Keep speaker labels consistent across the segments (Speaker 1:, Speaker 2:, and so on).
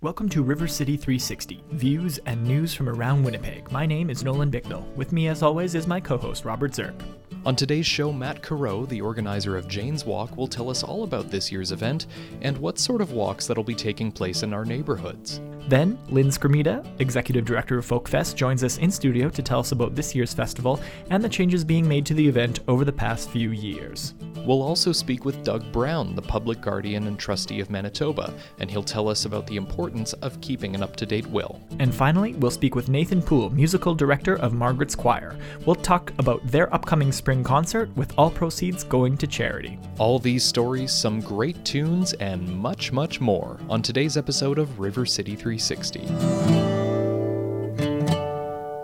Speaker 1: Welcome to River City 360, views and news from around Winnipeg. My name is Nolan Bicknell. With me, as always, is my co host, Robert Zirk.
Speaker 2: On today's show, Matt Carreau, the organizer of Jane's Walk, will tell us all about this year's event and what sort of walks that'll be taking place in our neighborhoods.
Speaker 1: Then, Lynne Skromeda, Executive Director of Folkfest, joins us in studio to tell us about this year's festival and the changes being made to the event over the past few years.
Speaker 2: We'll also speak with Doug Brown, the public guardian and trustee of Manitoba, and he'll tell us about the importance of keeping an up to date will.
Speaker 1: And finally, we'll speak with Nathan Poole, Musical Director of Margaret's Choir. We'll talk about their upcoming spring concert, with all proceeds going to charity.
Speaker 2: All these stories, some great tunes, and much, much more on today's episode of River City 360.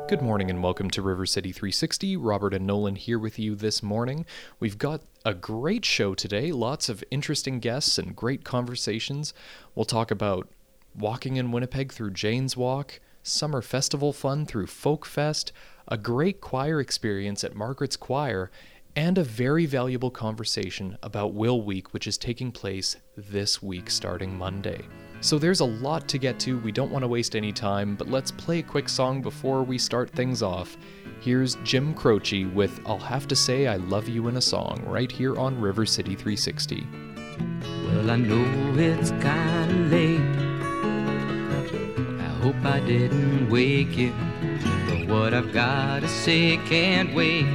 Speaker 2: Good morning and welcome to River City 360. Robert and Nolan here with you this morning. We've got a great show today, lots of interesting guests and great conversations. We'll talk about walking in Winnipeg through Jane's Walk, summer festival fun through Folk Fest, a great choir experience at Margaret's Choir, and a very valuable conversation about Will Week, which is taking place this week starting Monday. So there's a lot to get to, we don't want to waste any time, but let's play a quick song before we start things off. Here's Jim Croce with I'll Have to Say I Love You in a Song, right here on River City 360.
Speaker 3: Well, I know it's kinda late. I hope I didn't wake you. But what I've gotta say can't wait.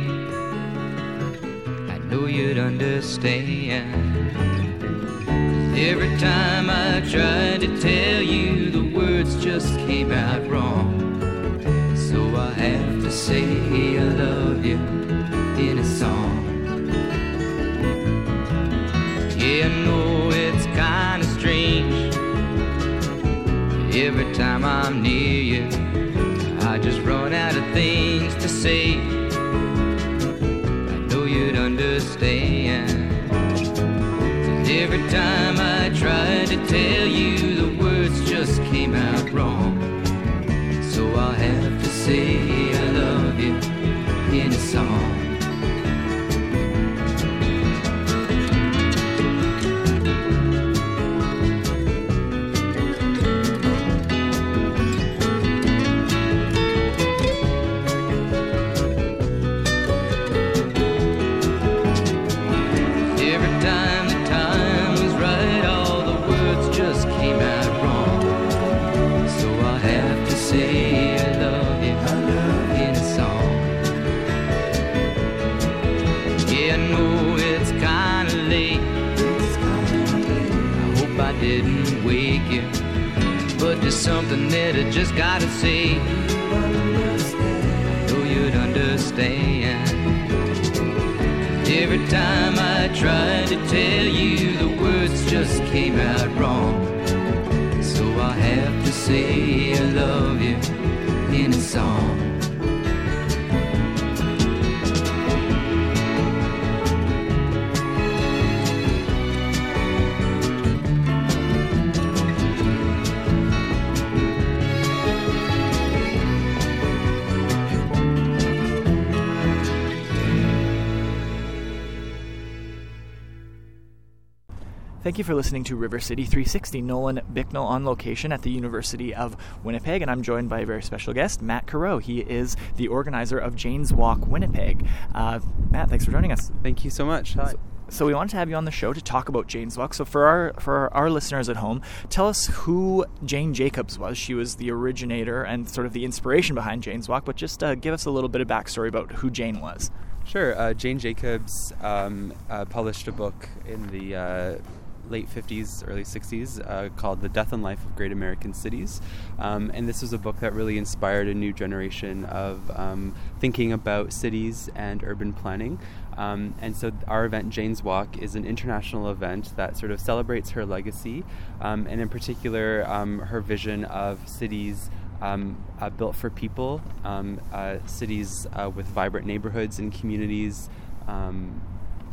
Speaker 3: I know you'd understand. Every time I tried to tell you, the words just came out wrong. So I have to say I love you in a song. Yeah, I know it's kinda strange. Every time I'm near you, I just run out of things to say. I know you'd understand. Every time tell you, the words just came out wrong. So I'll have to say something that I just gotta say. Know you'd understand. Every time I tried to tell you, the words just came out wrong. So I have to say I love you in a song.
Speaker 1: You for listening to River City 360. Nolan Bicknell on location at the University of Winnipeg, and I'm joined by a very special guest, Matt Carreau. He is the organizer of Jane's Walk Winnipeg. Uh, Matt, thanks for joining us.
Speaker 4: Thank you so much. Hi.
Speaker 1: So we wanted to have you on the show to talk about Jane's Walk. So for our for our listeners at home, tell us who Jane Jacobs was. She was the originator and sort of the inspiration behind Jane's Walk. But just uh, give us a little bit of backstory about who Jane was.
Speaker 4: Sure. Uh, Jane Jacobs um, uh, published a book in the uh, late 50s, early 60s uh, called The Death and Life of Great American Cities. Um, and this was a book that really inspired a new generation of um, thinking about cities and urban planning. Um, and so our event, Jane's Walk, is an international event that sort of celebrates her legacy, um, and in particular, um, her vision of cities um, uh, built for people, um, uh, cities uh, with vibrant neighborhoods and communities, um,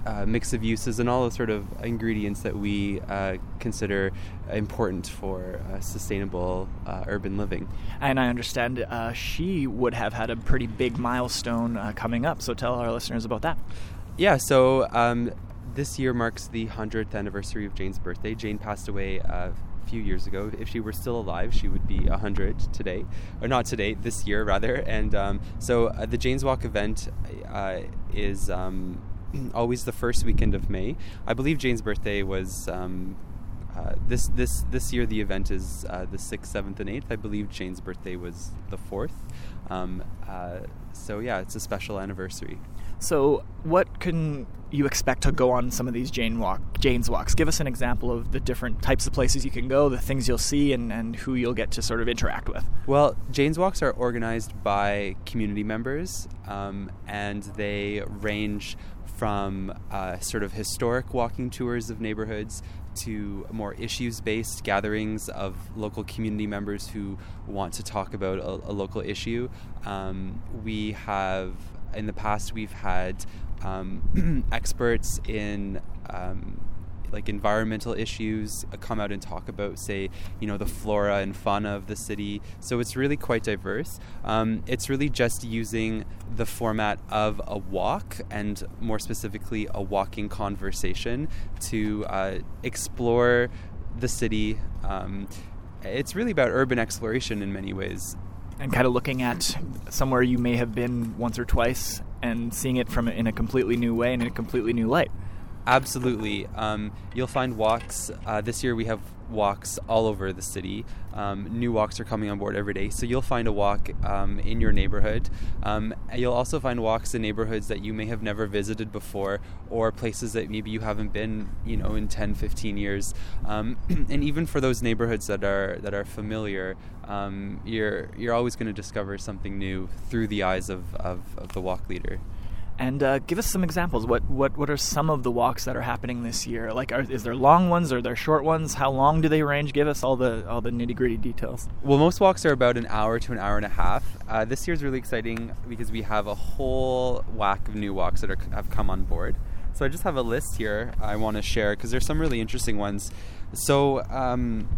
Speaker 4: uh, mix of uses, and all the sort of ingredients that we uh, consider important for uh, sustainable uh, urban living.
Speaker 1: And I understand uh, she would have had a pretty big milestone uh, coming up. So tell our listeners about that.
Speaker 4: Yeah, so um, this year marks the 100th anniversary of Jane's birthday. Jane passed away uh, few years ago. If she were still alive, she would be 100 today, or not today, this year rather. And um, so uh, the Jane's Walk event uh, is um, always the first weekend of May. I believe Jane's birthday was. Um, uh, this this this year the event is uh, the sixth, seventh, and eighth. I believe Jane's birthday was the fourth. Um, uh, so yeah, it's a special anniversary.
Speaker 1: So, what can you expect to go on some of these Jane walk, Jane's walks? Give us an example of the different types of places you can go, the things you'll see, and, and who you'll get to sort of interact with.
Speaker 4: Well, Jane's walks are organized by community members, um, and they range from uh, sort of historic walking tours of neighborhoods to more issues based gatherings of local community members who want to talk about a, a local issue. Um, we have, in the past, we've had um, experts in um, like environmental issues uh, come out and talk about say you know the flora and fauna of the city. So it's really quite diverse. Um, it's really just using the format of a walk and more specifically a walking conversation to uh, explore the city. Um, it's really about urban exploration in many ways.
Speaker 1: And kind of looking at somewhere you may have been once or twice and seeing it from in a completely new way and in a completely new light.
Speaker 4: Absolutely. Um, you'll find walks. Uh, this year we have walks all over the city. Um, new walks are coming on board every day. So you'll find a walk um, in your neighborhood. Um, you'll also find walks in neighborhoods that you may have never visited before or places that maybe you haven't been, you know, in 10, 15 years. Um, and even for those neighborhoods that are that are familiar, um, you're you're always going to discover something new through the eyes of, of, of the walk leader.
Speaker 1: And uh, give us some examples. What, what what are some of the walks that are happening this year? Like, are, is there long ones? Are there short ones? How long do they range? Give us all the all the nitty gritty details.
Speaker 4: Well, most walks are about an hour to an hour and a half. Uh, this year's really exciting because we have a whole whack of new walks that are, have come on board. So I just have a list here I want to share because there's some really interesting ones. So um,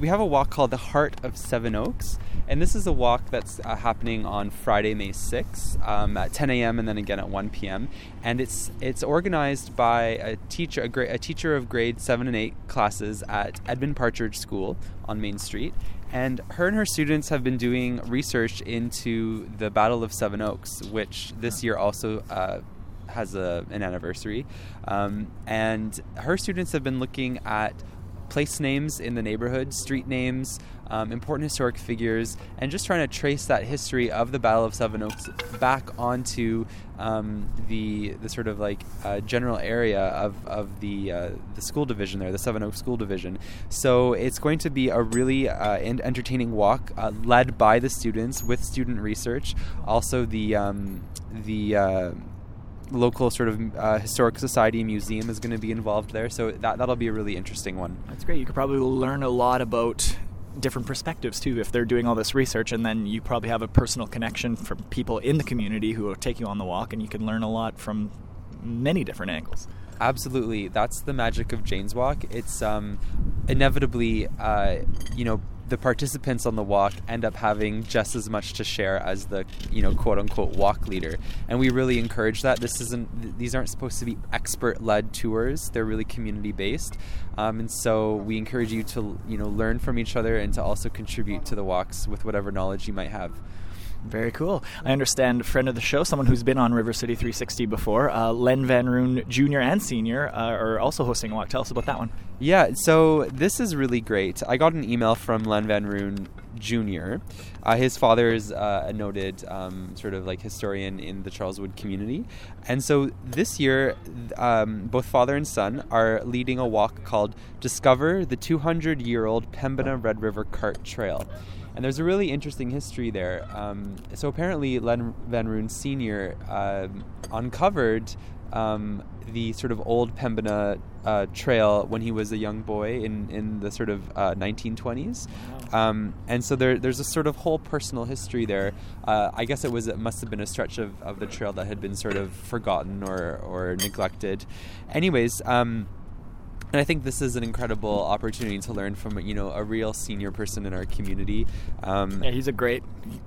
Speaker 4: we have a walk called the Heart of Seven Oaks, and this is a walk that's uh, happening on Friday, May 6th um, at 10 a.m. and then again at 1 p.m. And it's it's organized by a teacher, a, gra- a teacher of grade seven and eight classes at Edmund Partridge School on Main Street. And her and her students have been doing research into the Battle of Seven Oaks, which this year also uh, has a, an anniversary. Um, and her students have been looking at place names in the neighborhood, street names, um, important historic figures, and just trying to trace that history of the Battle of Seven Oaks back onto um, the the sort of like uh, general area of, of the uh, the school division there, the Seven Oaks School Division. So it's going to be a really uh, entertaining walk uh, led by the students with student research. Also the um, the uh, local sort of uh, historic society museum is going to be involved there. So that that'll be a really interesting one.
Speaker 1: That's great. You could probably learn a lot about different perspectives too if they're doing all this research and then you probably have a personal connection from people in the community who will take you on the walk and you can learn a lot from many different angles
Speaker 4: absolutely that's the magic of jane's walk it's um, inevitably uh, you know the participants on the walk end up having just as much to share as the you know quote unquote walk leader. And we really encourage that. This isn't these aren't supposed to be expert led tours. They're really community based um, and so we encourage you to you know learn from each other and to also contribute to the walks with whatever knowledge you might have
Speaker 1: very cool. I understand, friend of the show, someone who's been on River City 360 before, uh, Len Van Roon Jr. and Senior, uh, are also hosting a walk. Tell us about that one.
Speaker 4: Yeah, so this is really great. I got an email from Len Van Roon Jr. Uh, his father is uh, a noted um, sort of like historian in the Charleswood community. And so this year, um, both father and son are leading a walk called Discover the 200 year old Pembina Red River Cart Trail. And there's a really interesting history there. Um, so apparently, Len Van Roon Sr. Uh, uncovered um, the sort of old Pembina uh, trail when he was a young boy in, in the sort of uh, 1920s. Um, and so there, there's a sort of whole personal history there. Uh, I guess it was it must have been a stretch of, of the trail that had been sort of forgotten or, or neglected. Anyways, um, and I think this is an incredible opportunity to learn from you know a real senior person in our community.
Speaker 1: Um, yeah, he's a great,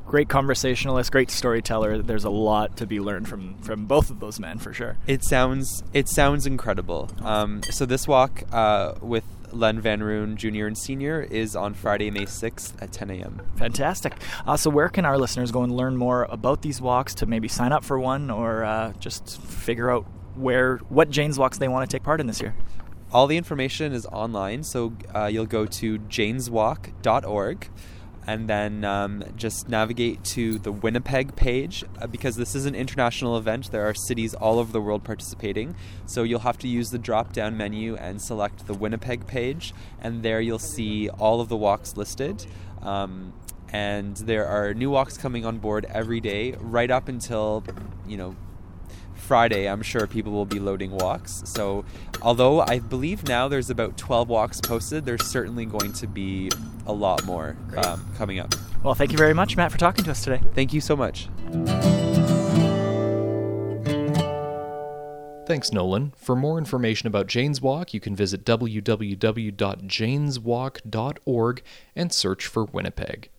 Speaker 1: great conversationalist, great storyteller. There's a lot to be learned from from both of those men for sure.
Speaker 4: It sounds it sounds incredible. Um, so this walk uh, with Len Van Roon Jr. and Senior, is on Friday, May 6th at 10 a.m.
Speaker 1: Fantastic. Uh, so, where can our listeners go and learn more about these walks to maybe sign up for one or uh, just figure out where what Jane's walks they want to take part in this year?
Speaker 4: All the information is online, so uh, you'll go to janeswalk.org and then um, just navigate to the Winnipeg page uh, because this is an international event. There are cities all over the world participating, so you'll have to use the drop down menu and select the Winnipeg page, and there you'll see all of the walks listed. Um, and there are new walks coming on board every day, right up until you know Friday, I'm sure people will be loading walks. So, although I believe now there's about 12 walks posted, there's certainly going to be a lot more um, coming up.
Speaker 1: Well, thank you very much, Matt, for talking to us today.
Speaker 4: Thank you so much.
Speaker 5: Thanks, Nolan. For more information about Jane's Walk, you can visit www.janeswalk.org and search for Winnipeg.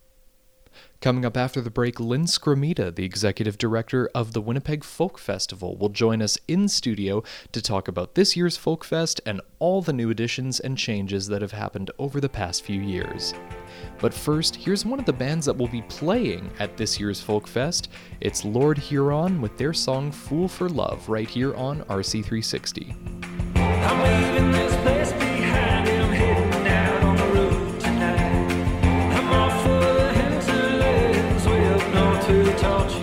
Speaker 5: Coming up after the break, Lynne Skromeda, the executive director of the Winnipeg Folk Festival, will join us in studio to talk about this year's Folk Fest and all the new additions and changes that have happened over the past few years. But first, here's one of the bands that will be playing at this year's Folk Fest. It's Lord Huron with their song Fool for Love right here on RC360. to touch.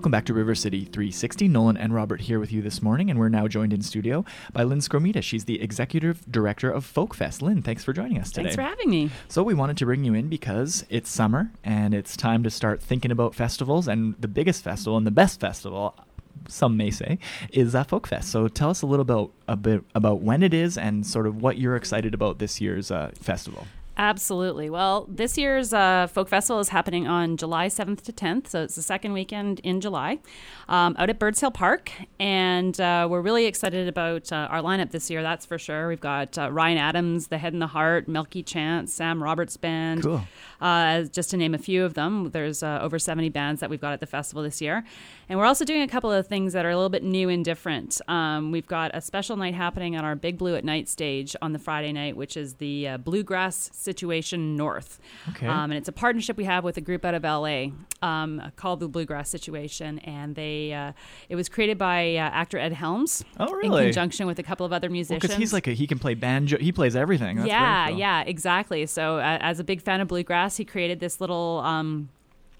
Speaker 1: Welcome back to River City 360. Nolan and Robert here with you this morning, and we're now joined in studio by Lynne Skromeda. She's the executive director of Folkfest. Lynne, thanks for joining us today.
Speaker 6: Thanks for having me.
Speaker 1: So we wanted to bring you in because it's summer and it's time to start thinking about festivals, and the biggest festival and the best festival. Some may say is uh, Folkfest. So tell us a little about a bit about when it is and sort of what you're excited about this year's uh, festival.
Speaker 6: Absolutely. Well, this year's uh, Folk Festival is happening on July 7th to 10th, so it's the second weekend in July, um, out at Birds Hill Park. And uh, we're really excited about uh, our lineup this year, that's for sure. We've got uh, Ryan Adams, The Head and the Heart, Milky Chance, Sam Roberts Band,
Speaker 1: Cool.
Speaker 6: Uh, just to name a few of them. There's uh, over 70 bands that we've got at the festival this year. And we're also doing a couple of things that are a little bit new and different. Um, we've got a special night happening on our Big Blue at Night stage on the Friday night, which is the uh, Bluegrass Situation North.
Speaker 1: Okay.
Speaker 6: Um, and it's a partnership we have with a group out of LA um, called the Bluegrass Situation. And they uh, it was created by uh, actor Ed Helms
Speaker 1: Oh,
Speaker 6: in conjunction with a couple of other musicians.
Speaker 1: Because he's like a, he can play banjo, he plays everything. That's
Speaker 6: yeah,
Speaker 1: though.
Speaker 6: yeah, exactly. So, uh, as a big fan of bluegrass, he created this little um,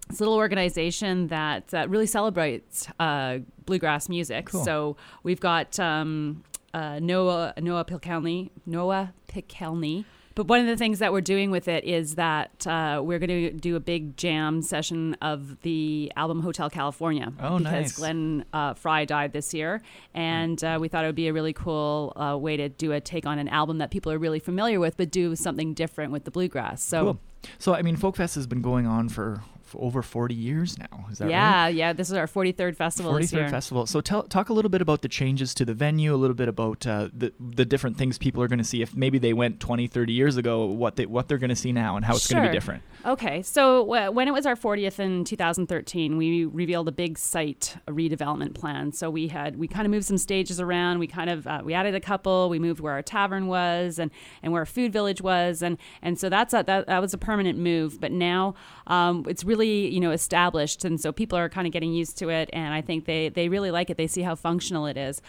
Speaker 6: this little organization that that really celebrates uh, bluegrass music.
Speaker 1: Cool.
Speaker 6: So we've got um, uh, Noah Noam Pikelny Noam Pikelny. But one of the things that we're doing with it is that uh, we're going to do a big jam session of the album Hotel California.
Speaker 1: Oh,
Speaker 6: because
Speaker 1: nice.
Speaker 6: Glenn uh, Frey died this year, and uh, we thought it would be a really cool uh, way to do a take on an album that people are really familiar with, but do something different with the bluegrass. So.
Speaker 1: Cool. So I mean, Folkfest has been going on for, over 40 years now. Is that right?
Speaker 6: Yeah, yeah. This is our 43rd festival this
Speaker 1: 43rd
Speaker 6: year.
Speaker 1: festival. So tell, talk a little bit about the changes to the venue, a little bit about uh, the the different things people are going to see. If maybe they went 20, 30 years ago, what they what they're going to see now, and how it's going to be different.
Speaker 6: Okay, so when it was our 40th in 2013, we revealed a big site redevelopment plan. So we had we kind of moved some stages around. We kind of uh, we added a couple. We moved where our tavern was and and where our food village was, and and so that's a, that that was a permanent move. But now um, it's really you know established, and so people are kind of getting used to it, and I think they they really like it. They see how functional it is.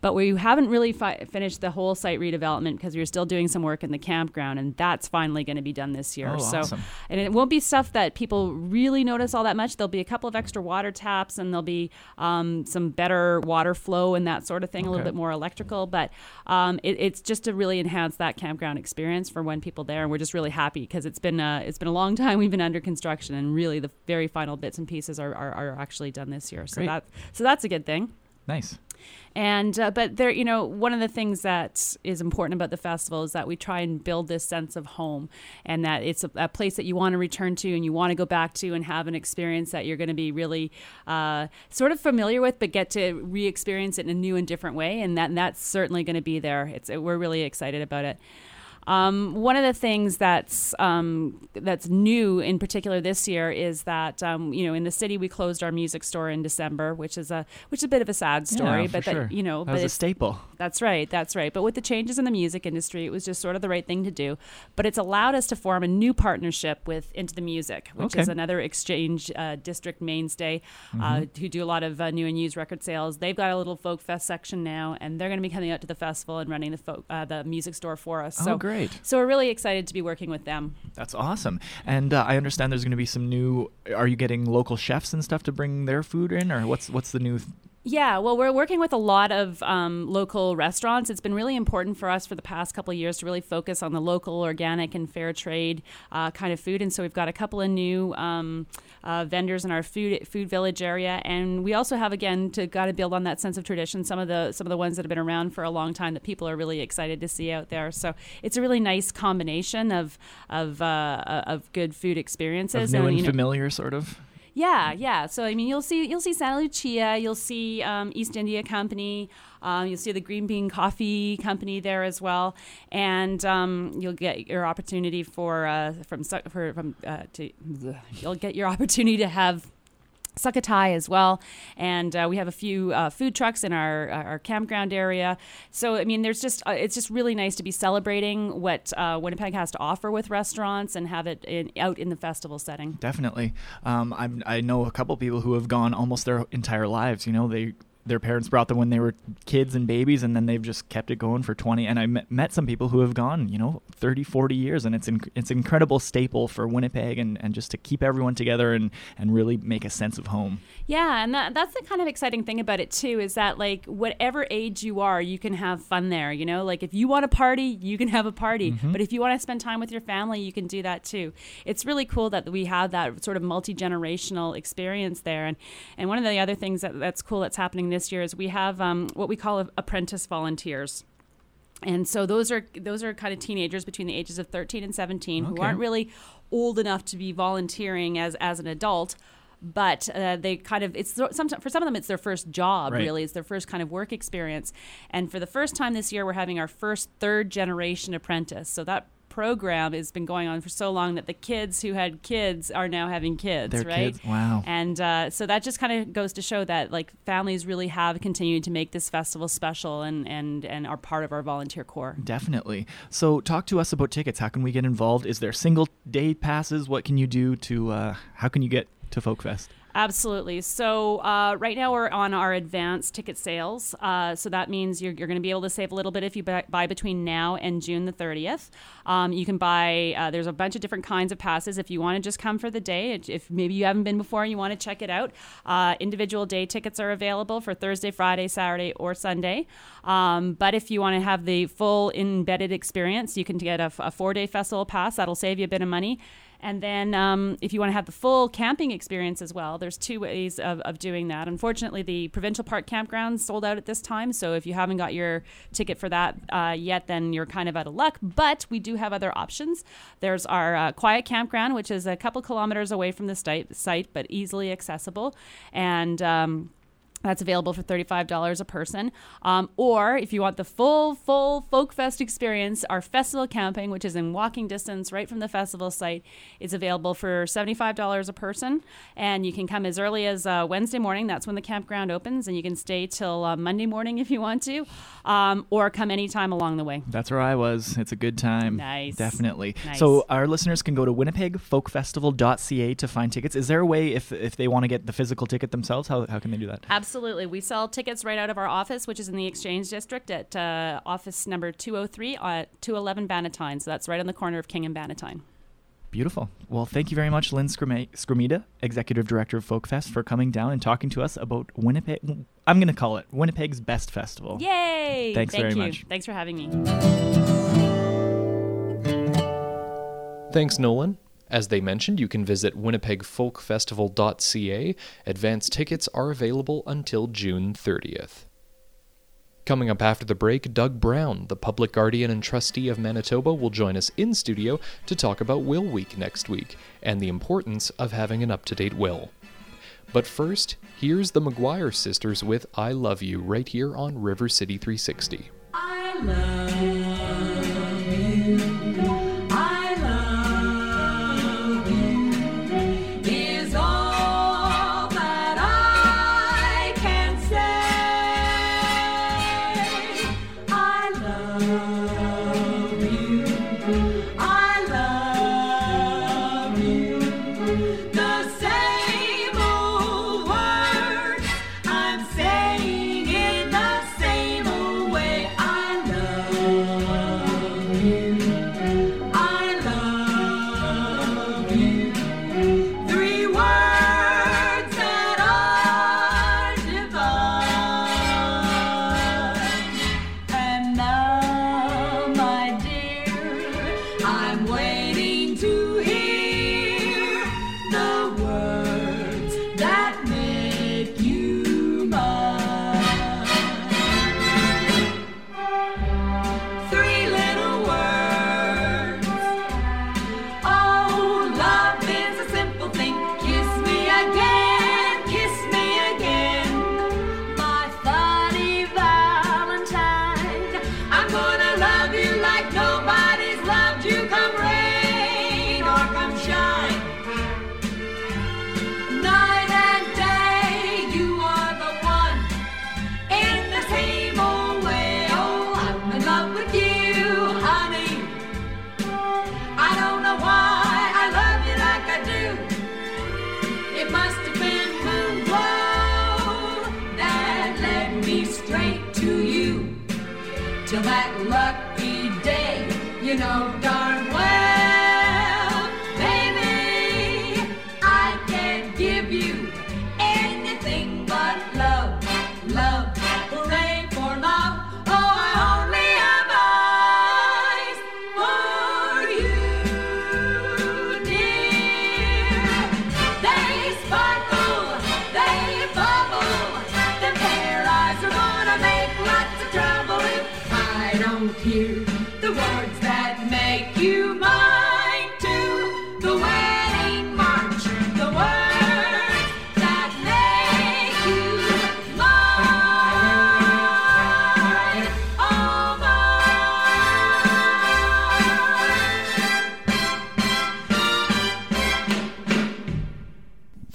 Speaker 6: But we haven't really fi- finished the whole site redevelopment because we're still doing some work in the campground, and that's finally going to be done this year.
Speaker 1: Oh,
Speaker 6: so,
Speaker 1: awesome.
Speaker 6: and it won't be stuff that people really notice all that much. There'll be a couple of extra water taps, and there'll be um, some better water flow and that sort of thing, a little bit more electrical. But um, it, it's just to really enhance that campground experience for when people there. And we're just really happy because it's been uh, it's been a long time we've been under construction, and really the very final bits and pieces are, are, are actually done this year. So
Speaker 1: Great.
Speaker 6: that so that's a good thing.
Speaker 1: Nice.
Speaker 6: And uh, but there, you know, one of the things that is important about the festival is that we try and build this sense of home, and that it's a, a place that you want to return to and you want to go back to and have an experience that you're going to be really uh, sort of familiar with, but get to re-experience it in a new and different way. And that and that's certainly going to be there. It's we're really excited about it. Um, one of the things that's um, that's new in particular this year is that um, you know in the city we closed our music store in December, which is a which is a bit of a sad story,
Speaker 1: yeah,
Speaker 6: but
Speaker 1: sure.
Speaker 6: you know,
Speaker 1: that
Speaker 6: but
Speaker 1: was a staple.
Speaker 6: that's right, that's right. But with the changes in the music industry, it was just sort of the right thing to do. But it's allowed us to form a new partnership with Into the Music, which
Speaker 1: Okay.
Speaker 6: is another exchange uh, district mainstay uh, who do a lot of uh, new and used record sales. They've got a little folk fest section now, and they're going to be coming out to the festival and running the folk, uh, the music store for us.
Speaker 1: Oh,
Speaker 6: So
Speaker 1: great.
Speaker 6: So we're really excited to be working with them.
Speaker 1: That's awesome. And uh, I understand there's going to be some new. Are you getting local chefs and stuff to bring their food in, or what's what's the new?
Speaker 6: Yeah, well, we're working with a lot of um, local restaurants. It's been really important for us for the past couple of years to really focus on the local, organic, and fair trade uh, kind of food. And so we've got a couple of new um, uh, vendors in our food food village area, and we also have again to got to build on that sense of tradition. Some of the some of the ones that have been around for a long time that people are really excited to see out there. So it's a really nice combination of of uh, of good food experiences
Speaker 1: Of new and
Speaker 6: know,
Speaker 1: familiar, sort of.
Speaker 6: Yeah, yeah. So I mean, you'll see you'll see Santa Lucia, you'll see um, East India Company, um, you'll see the Green Bean Coffee Company there as well, and um, you'll get your opportunity for uh, from for, from uh, to you'll get your opportunity to have Sukhothai as well, and uh, we have a few uh, food trucks in our our campground area. So I mean, there's just uh, it's just really nice to be celebrating what uh, Winnipeg has to offer with restaurants and have it in, out in the festival setting.
Speaker 1: Definitely. Um, I know a couple people who have gone almost their entire lives. You know, they their parents brought them when they were kids and babies, and then they've just kept it going for 20. And I met, met some people who have gone, you know, 30, 40 years, and it's inc- it's an incredible staple for Winnipeg and, and just to keep everyone together and, and really make a sense of home.
Speaker 6: Yeah, and that, that's the kind of exciting thing about it too is that like whatever age you are, you can have fun there. You know, like if you want to party, you can have a party.
Speaker 1: Mm-hmm.
Speaker 6: But if you want to spend time with your family, you can do that too. It's really cool that we have that sort of multi generational experience there. And and one of the other things that, that's cool that's happening this year is we have um, what we call apprentice volunteers. And so those are those are kind of teenagers between the ages of 13 and 17 who aren't really old enough to be volunteering as as an adult, but uh, they kind of it's some for some of them it's their first job
Speaker 1: Right.
Speaker 6: really it's their first kind of work experience. And for the first time this year, we're having our first third generation apprentice. So that program has been going on for so long that the kids who had kids are now having kids,
Speaker 1: Their
Speaker 6: right?
Speaker 1: kids, wow.
Speaker 6: And uh, so that just kind of goes to show that like families really have continued to make this festival special and and and are part of our volunteer corps.
Speaker 1: Definitely. So, talk to us about tickets. How can we get involved? Is there single day passes? What can you do to? Uh, how can you get to Folkfest?
Speaker 6: Absolutely. So uh, right now we're on our advanced ticket sales. Uh, so that means you're, you're going to be able to save a little bit if you buy, between now and June the 30th. Um, you can buy. Uh, there's a bunch of different kinds of passes. If you want to just come for the day, if- maybe you haven't been before and you want to check it out, uh, individual day tickets are available for Thursday, Friday, Saturday, or Sunday. Um, but if you want to have the full embedded experience, you can get a, a four day festival pass. That'll save you a bit of money. And then, um, if you want to have the full camping experience as well, there's two ways of, of doing that. Unfortunately, the provincial park campgrounds sold out at this time. So if you haven't got your ticket for that uh, yet, then you're kind of out of luck. But we do have other options. There's our uh, quiet campground, which is a couple kilometers away from the site, but easily accessible. And um, that's available for $35 a person. Um, or if you want the full, full Folk Fest experience, our festival camping, which is in walking distance right from the festival site, is available for $75 a person. And you can come as early as uh, Wednesday morning. That's when the campground opens. And you can stay till uh, Monday morning if you want to, um, or come anytime along the way.
Speaker 1: That's where I was. It's a good time.
Speaker 6: Nice.
Speaker 1: Definitely.
Speaker 6: Nice.
Speaker 1: So our listeners can go to winnipegfolkfestival.ca to find tickets. Is there a way if if they want to get the physical ticket themselves, how, how can they do that?
Speaker 6: Absolutely. We sell tickets right out of our office, which is in the Exchange District at uh, office number 203 at 211 Bannatyne. So that's right on the corner of King and Bannatyne.
Speaker 1: Beautiful. Well, thank you very much, Lynne Scrame- Skromeda, Executive Director of Folkfest, for coming down and talking to us about Winnipeg. I'm going to call it Winnipeg's best festival.
Speaker 6: Yay!
Speaker 1: Thanks
Speaker 6: Thank
Speaker 1: very
Speaker 6: you.
Speaker 1: much.
Speaker 6: Thanks for having me.
Speaker 2: Thanks, Nolan. As they mentioned, you can visit winnipegfolkfestival.ca. Advance tickets are available until June 30th. Coming up after the break, Doug Brown, the public guardian and trustee of Manitoba, will join us in studio to talk about Will Week next week and the importance of having an up to date will. But first, here's the McGuire sisters with I Love You right here on River City 360.
Speaker 7: I love you.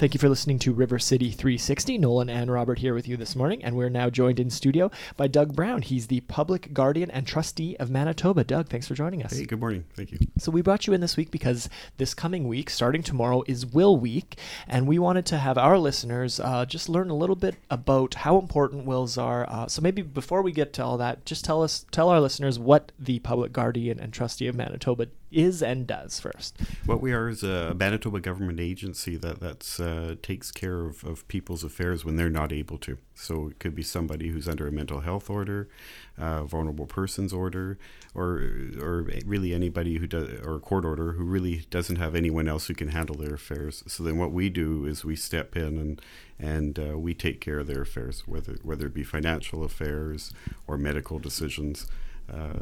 Speaker 1: Thank you for listening to River City 360. Nolan and Robert here with you this morning, and we're now joined in studio by Doug Brown. He's the public guardian and trustee of Manitoba. Doug, thanks for joining us.
Speaker 8: Hey, good morning. Thank you.
Speaker 1: So we brought you in this week because this coming week, starting tomorrow, is Will Week, and we wanted to have our listeners uh, just learn a little bit about how important wills are. Uh, so maybe before we get to all that, just tell us, tell our listeners what the public guardian and trustee of Manitoba is and does first.
Speaker 8: What we are is a Manitoba government agency that that's uh, takes care of, of people's affairs when they're not able to. So it could be somebody who's under a mental health order, uh, vulnerable persons order, or or really anybody who does or a court order who really doesn't have anyone else who can handle their affairs. So then what we do is we step in and and uh, we take care of their affairs, whether whether it be financial affairs or medical decisions. Uh,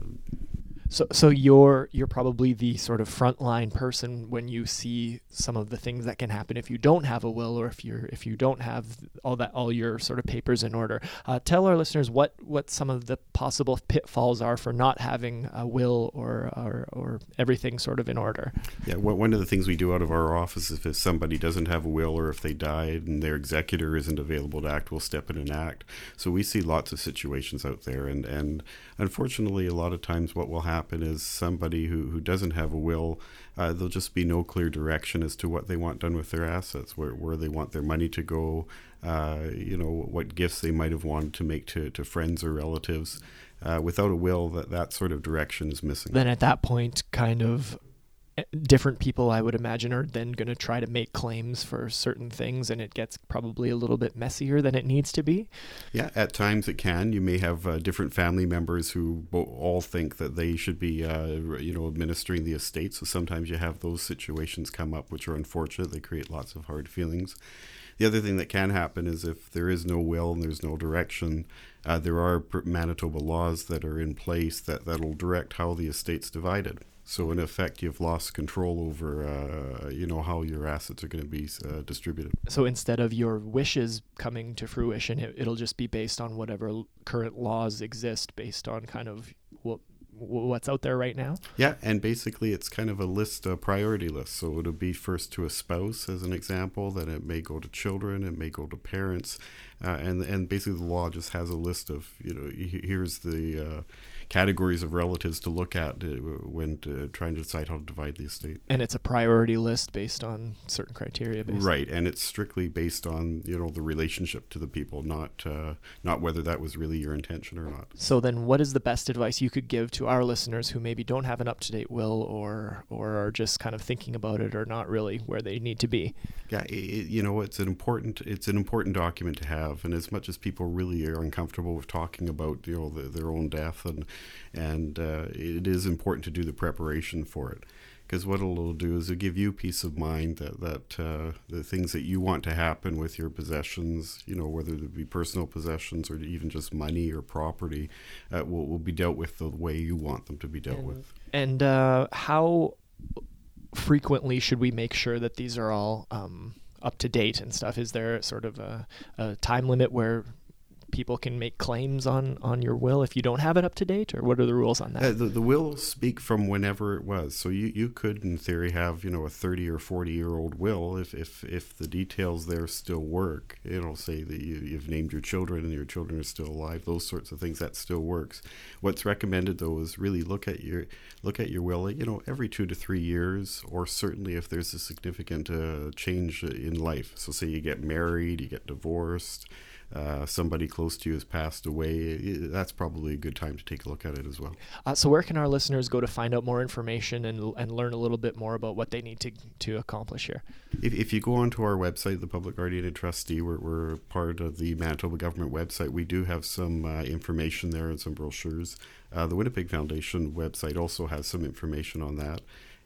Speaker 1: So, so you're you're probably the sort of frontline person when you see some of the things that can happen if you don't have a will or if you're if you don't have all that all your sort of papers in order. Uh, tell our listeners what what some of the possible pitfalls are for not having a will or or, or everything sort of in order.
Speaker 8: Yeah, one one of the things we do out of our office is if somebody doesn't have a will or if they died and their executor isn't available to act, we'll step in and act. So we see lots of situations out there, and, and unfortunately, a lot of times what will happen is somebody who, who doesn't have a will, uh, there'll just be no clear direction as to what they want done with their assets, where, where they want their money to go, uh, you know, what gifts they might have wanted to make to, to friends or relatives. Uh, without a will, that, that sort of direction is missing.
Speaker 1: Then at that point, kind of different people I would imagine are then going to try to make claims for certain things and it gets probably a little bit messier than it needs to be.
Speaker 8: Yeah, at times it can. You may have uh, different family members who all think that they should be, uh, you know, administering the estate. So sometimes you have those situations come up, which are unfortunate. They create lots of hard feelings. The other thing that can happen is if there is no will and there's no direction, uh, there are Manitoba laws that are in place that that'll direct how the estate's divided. So in effect, you've lost control over, uh, you know, how your assets are going to be uh, distributed.
Speaker 1: So instead of your wishes coming to fruition, it, it'll just be based on whatever current laws exist, based on kind of what what's out there right now.
Speaker 8: Yeah, and basically it's kind of a list, a priority list. So it'll be first to a spouse, as an example. Then it may go to children. It may go to parents, uh, and and basically the law just has a list of you know here's the uh, categories of relatives to look at uh, when uh trying to decide how to divide the estate.
Speaker 1: And it's a priority list based on certain criteria. Based.
Speaker 8: Right, and it's strictly based on you know the relationship to the people, not uh, not whether that was really your intention or not.
Speaker 1: So then, what is the best advice you could give to our listeners who maybe don't have an up-to-date will, or or are just kind of thinking about it, or not really where they need to be?
Speaker 8: Yeah, i i you know, it's an important it's an important document to have, and as much as people really are uncomfortable with talking about you know the, their own death, and and uh, it is important to do the preparation for it, because what it'll do is it'll give you peace of mind that that uh, the things that you want to happen with your possessions, you know, whether they be personal possessions or even just money or property, uh, will will be dealt with the way you want them to be dealt with.
Speaker 1: And uh, how frequently should we make sure that these are all um, up to date and stuff? Is there sort of a, a time limit where people can make claims on, on your will if you don't have it up to date, or what are the rules on that?
Speaker 8: Uh, the, the will speak from whenever it was. So you, you could, in theory, have you know a thirty or forty year old will if, if if the details there still work. It'll say that you, you've named your children and your children are still alive. Those sorts of things that still works. What's recommended though is really look at your look at your will. You know every two to three years, or certainly if there's a significant uh, change in life. So say you get married, you get divorced. Uh, somebody close to you has passed away, that's probably a good time to take a look at it as well.
Speaker 1: Uh, so where can our listeners go to find out more information and and learn a little bit more about what they need to to accomplish here?
Speaker 8: If, if you go onto our website, the Public Guardian and Trustee, we're, we're part of the Manitoba government website. We do have some uh, information there and some brochures. Uh, the Winnipeg Foundation website also has some information on that.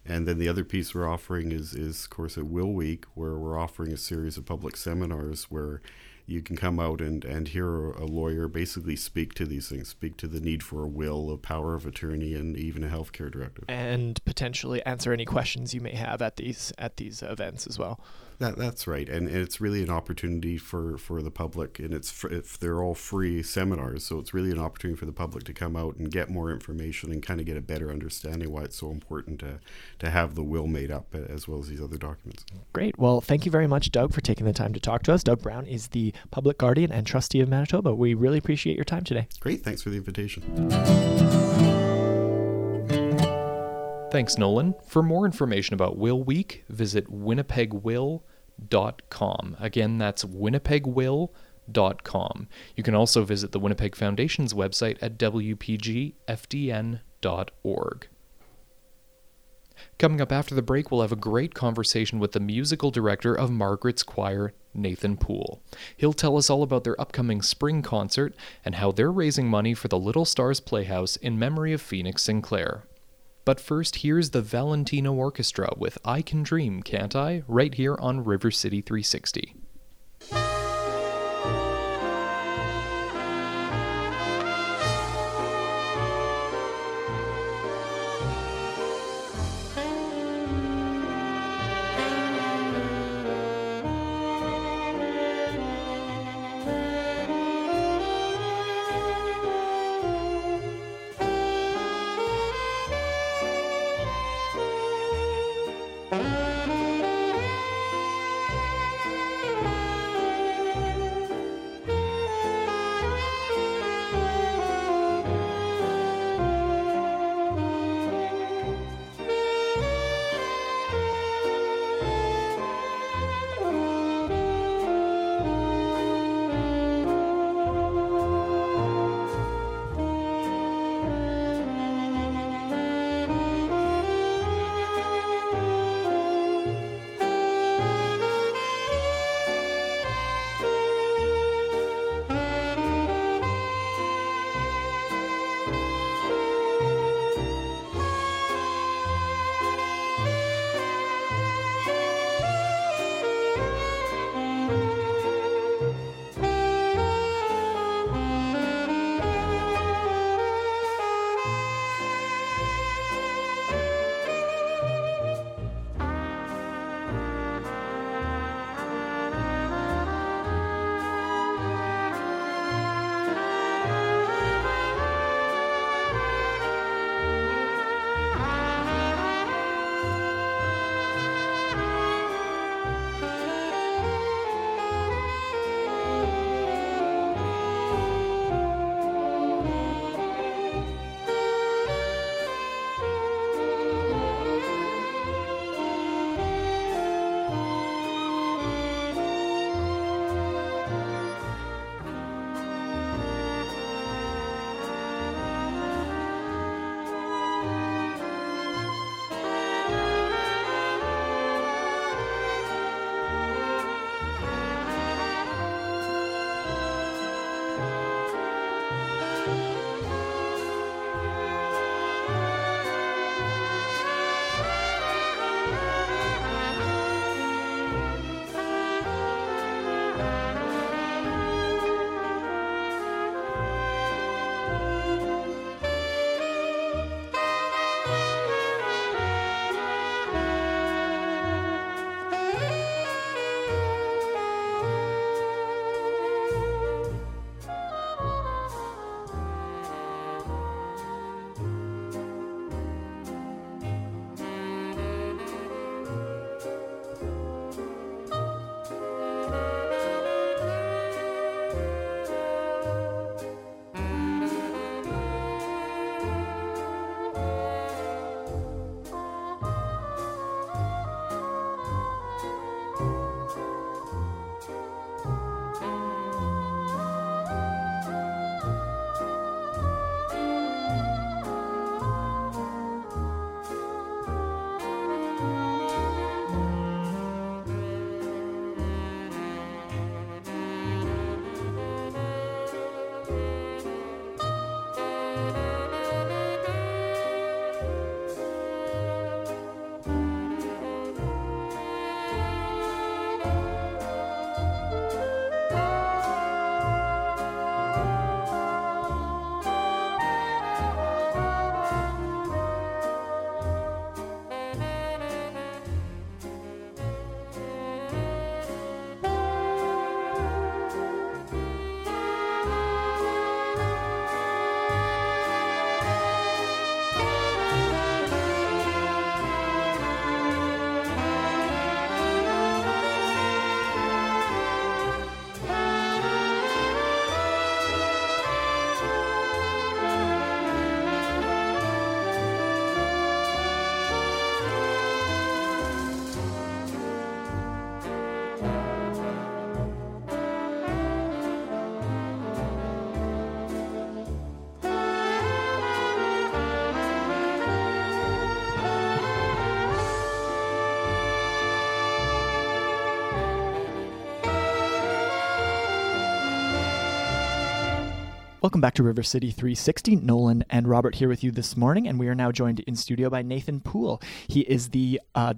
Speaker 8: And then the other piece we're offering is, is of course, at Will Week, where we're offering a series of public seminars where you can come out and, and hear a lawyer basically speak to these things, speak to the need for a will, a power of attorney, and even a healthcare directive.
Speaker 1: And potentially answer any questions you may have at these at these events as well.
Speaker 8: That that's right, and, it's really an opportunity for, for the public, and it's fr- if they're all free seminars, so it's really an opportunity for the public to come out and get more information and kind of get a better understanding why it's so important to to have the will made up as well as these other documents.
Speaker 1: Great. Well, thank you very much, Doug, for taking the time to talk to us. Doug Brown is the public guardian and trustee of Manitoba. We really appreciate your time today.
Speaker 8: Great, thanks for the invitation.
Speaker 2: Thanks, Nolan. For more information about Will Week, visit winnipegwill.com. Again, that's winnipegwill.com. You can also visit the Winnipeg Foundation's website at wpgfdn.org. Coming up after the break, we'll have a great conversation with the musical director of Margaret's Choir, Nathan Poole. He'll tell us all about their upcoming spring concert and how they're raising money for the Little Stars Playhouse in memory of Phoenix Sinclair. But first, here's the Valentino Orchestra with I Can Dream, Can't I? right here on River City 360.
Speaker 1: Welcome back to River City 360. Nolan and Robert here with you this morning, and we are now joined in studio by Nathan Poole. He is the uh,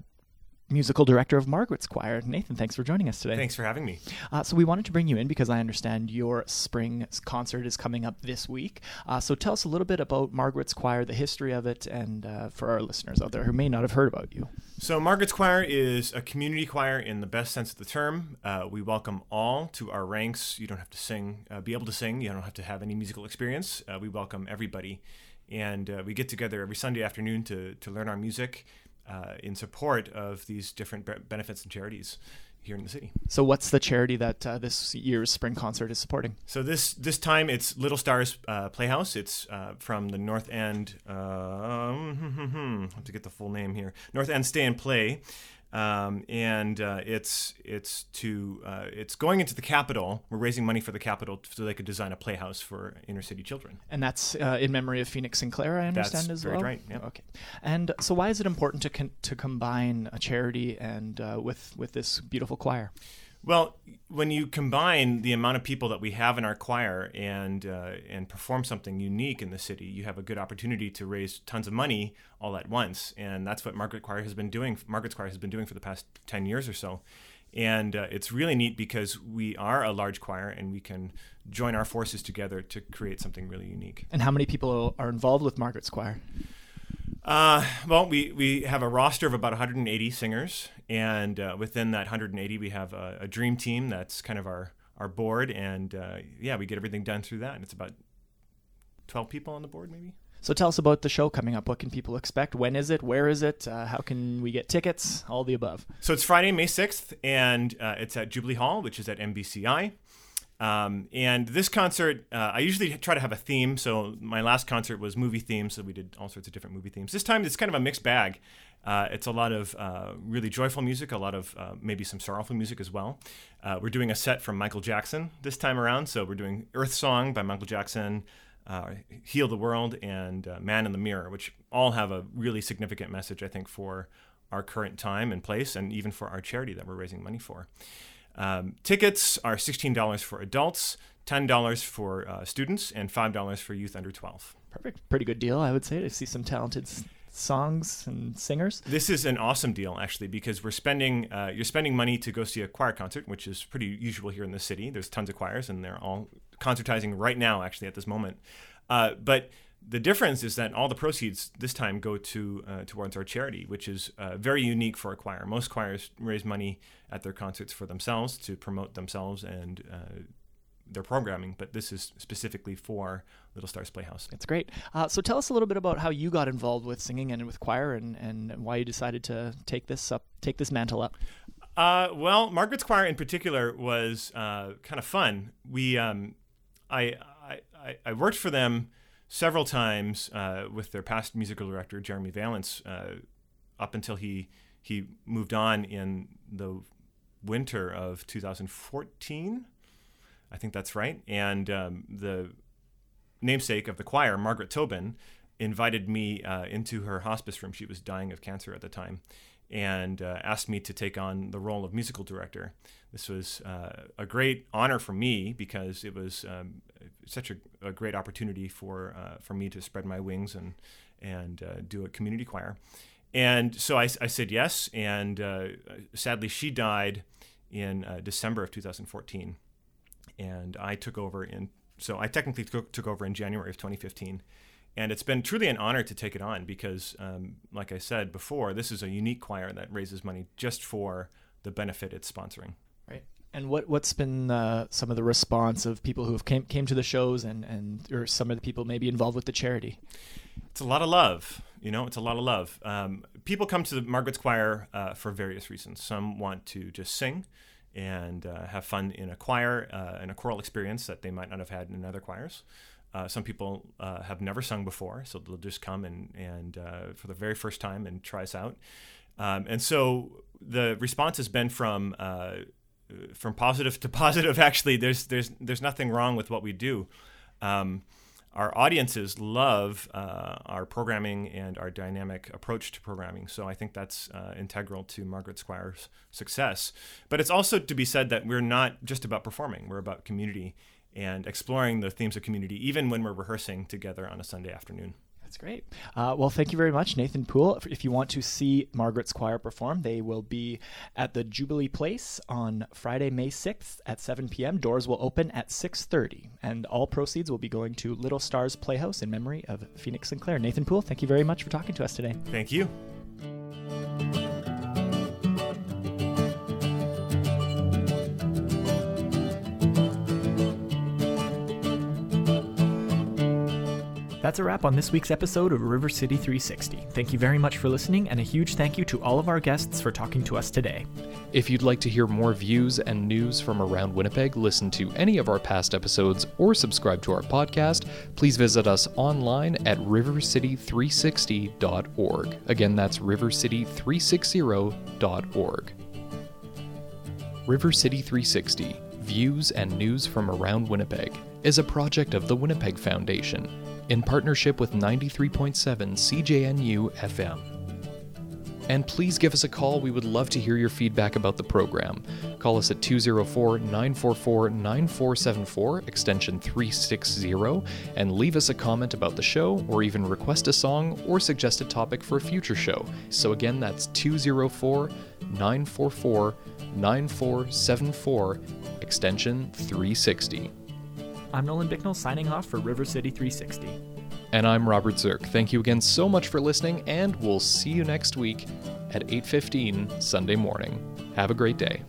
Speaker 1: musical director of Margaret's Choir. Nathan, thanks for joining us today.
Speaker 9: Thanks for having me.
Speaker 1: Uh, so we wanted to bring you in because I understand your spring concert is coming up this week. Uh, so tell us a little bit about Margaret's Choir, the history of it, and uh, for our listeners out there who may not have heard about you.
Speaker 9: So, Margaret's Choir is a community choir in the best sense of the term. Uh, we welcome all to our ranks. You don't have to sing, uh, be able to sing. You don't have to have any musical experience. Uh, we welcome everybody, and uh, we get together every Sunday afternoon to to learn our music uh, in support of these different be- benefits and charities here in the city.
Speaker 1: So what's the charity that uh, this year's spring concert is supporting?
Speaker 9: So this this time it's Little Stars uh, Playhouse. It's uh, from the North End. Um, I have to get the full name here. North End Stay and Play. Um, and uh, it's it's to uh, it's going into the capital. We're raising money for the capital so they could design a playhouse for inner city children.
Speaker 1: And that's uh, in memory of Phoenix Sinclair, I
Speaker 9: That's
Speaker 1: understand as
Speaker 9: very
Speaker 1: well.
Speaker 9: right, yep.
Speaker 1: Okay. And so, why is it important to con- to combine a charity and uh, with with this beautiful choir?
Speaker 9: Well, when you combine the amount of people that we have in our choir and uh, and perform something unique in the city, you have a good opportunity to raise tons of money all at once, and that's what Margaret Choir has been doing. Margaret's Choir has been doing for the past ten years or so, and uh, it's really neat because we are a large choir and we can join our forces together to create something really unique.
Speaker 1: And how many people are involved with Margaret's choir?
Speaker 9: Uh, well, we, we have a roster of about 180 singers, and uh, within that 180, we have a, a dream team that's kind of our, our board, and uh, yeah, we get everything done through that, and it's about 12 people on the board, maybe.
Speaker 1: So tell us about the show coming up. What can people expect? When is it? Where is it? Uh, how can we get tickets? All the above.
Speaker 9: So it's Friday, May 6th, and uh, it's at Jubilee Hall, which is at MBCI. Um, and this concert, uh, I usually try to have a theme. So my last concert was movie themed, so we did all sorts of different movie themes. This time it's kind of a mixed bag. Uh, it's a lot of uh, really joyful music, a lot of uh, maybe some sorrowful music as well. Uh, we're doing a set from Michael Jackson this time around. So we're doing Earth Song by Michael Jackson, uh, Heal the World, and Man in the Mirror, which all have a really significant message, I think, for our current time and place, and even for our charity that we're raising money for. Um, tickets are $16 for adults, $10 for uh, students, and $5 for youth under 12.
Speaker 1: Perfect. Pretty good deal, I would say, to see some talented songs and singers.
Speaker 9: This is an awesome deal, actually, because we're spending uh, you're spending money to go see a choir concert, which is pretty usual here in the city. There's tons of choirs, and they're all concertizing right now, actually, at this moment. Uh, but the difference is that all the proceeds this time go to uh, towards our charity, which is uh, very unique for a choir. Most choirs raise money at their concerts for themselves to promote themselves and uh, their programming, but this is specifically for Little Stars Playhouse.
Speaker 1: It's great. Uh, so tell us a little bit about how you got involved with singing and with choir, and, and why you decided to take this up, take this mantle up.
Speaker 9: Uh, well, Margaret's Choir in particular was uh, kind of fun. We, um, I, I, I- I worked for them several times uh, with their past musical director Jeremy Valence uh, up until he he moved on in the winter of 2014. I think that's right. And um, the namesake of the choir, Margaret Tobin, invited me uh, into her hospice room. She was dying of cancer at the time, and uh, asked me to take on the role of musical director. This was uh, a great honor for me because it was um, such a, a great opportunity for uh, for me to spread my wings and and uh, do a community choir. And so I, I said yes. And uh, sadly, she died in uh, December of 2014 and I took over in. So I technically took, took over in January of 2015, and it's been truly an honor to take it on because, um, like I said before, this is a unique choir that raises money just for the benefit it's sponsoring.
Speaker 1: And what what's been uh, some of the response of people who have came came to the shows and and or some of the people maybe involved with the charity?
Speaker 9: It's a lot of love, you know. It's a lot of love. Um, people come to the Margaret's Choir uh, for various reasons. Some want to just sing and uh, have fun in a choir, uh, a choral experience that they might not have had in other choirs. Uh, some people uh, have never sung before, so they'll just come and, and uh, for the very first time and try us out. Um, and so the response has been from uh, from positive to positive. Actually, there's there's there's nothing wrong with what we do. Um, our audiences love uh, our programming and our dynamic approach to programming. So I think that's uh, integral to Margaret's Choir's success. But it's also to be said that we're not just about performing; we're about community. and exploring the themes of community, even when we're rehearsing together on a Sunday afternoon.
Speaker 1: That's great. Uh, well, thank you very much, Nathan Poole. If- you want to see Margaret's Choir perform, they will be at the Jubilee Place on Friday, May 6th at 7 p.m. Doors will open at 6.30, and all proceeds will be going to Little Stars Playhouse in memory of Phoenix Sinclair. Nathan Poole, thank you very much for talking to us today.
Speaker 9: Thank you.
Speaker 1: That's a wrap on this week's episode of River City 360. Thank you very much for listening, and a huge thank you to all of our guests for talking to us today.
Speaker 2: If you'd like to hear more views and news from around Winnipeg, listen to any of our past episodes, or subscribe to our podcast, please visit us online at rivercity360.org. Again, that's rivercity360.org. River City 360 Views and News from Around Winnipeg is a project of the Winnipeg Foundation in partnership with 93.7 CJNU FM. And please give us a call. We would love to hear your feedback about the program. Call us at 204 944 9474, extension 360, and leave us a comment about the show, or even request a song or suggest a topic for a future show. So again, that's 204 944 9474, extension 360.
Speaker 1: I'm Nolan Bicknell signing off for River City 360.
Speaker 2: And I'm Robert Zirk. Thank you again so much for listening, and we'll see you next week at 8:15 Sunday morning. Have a great day.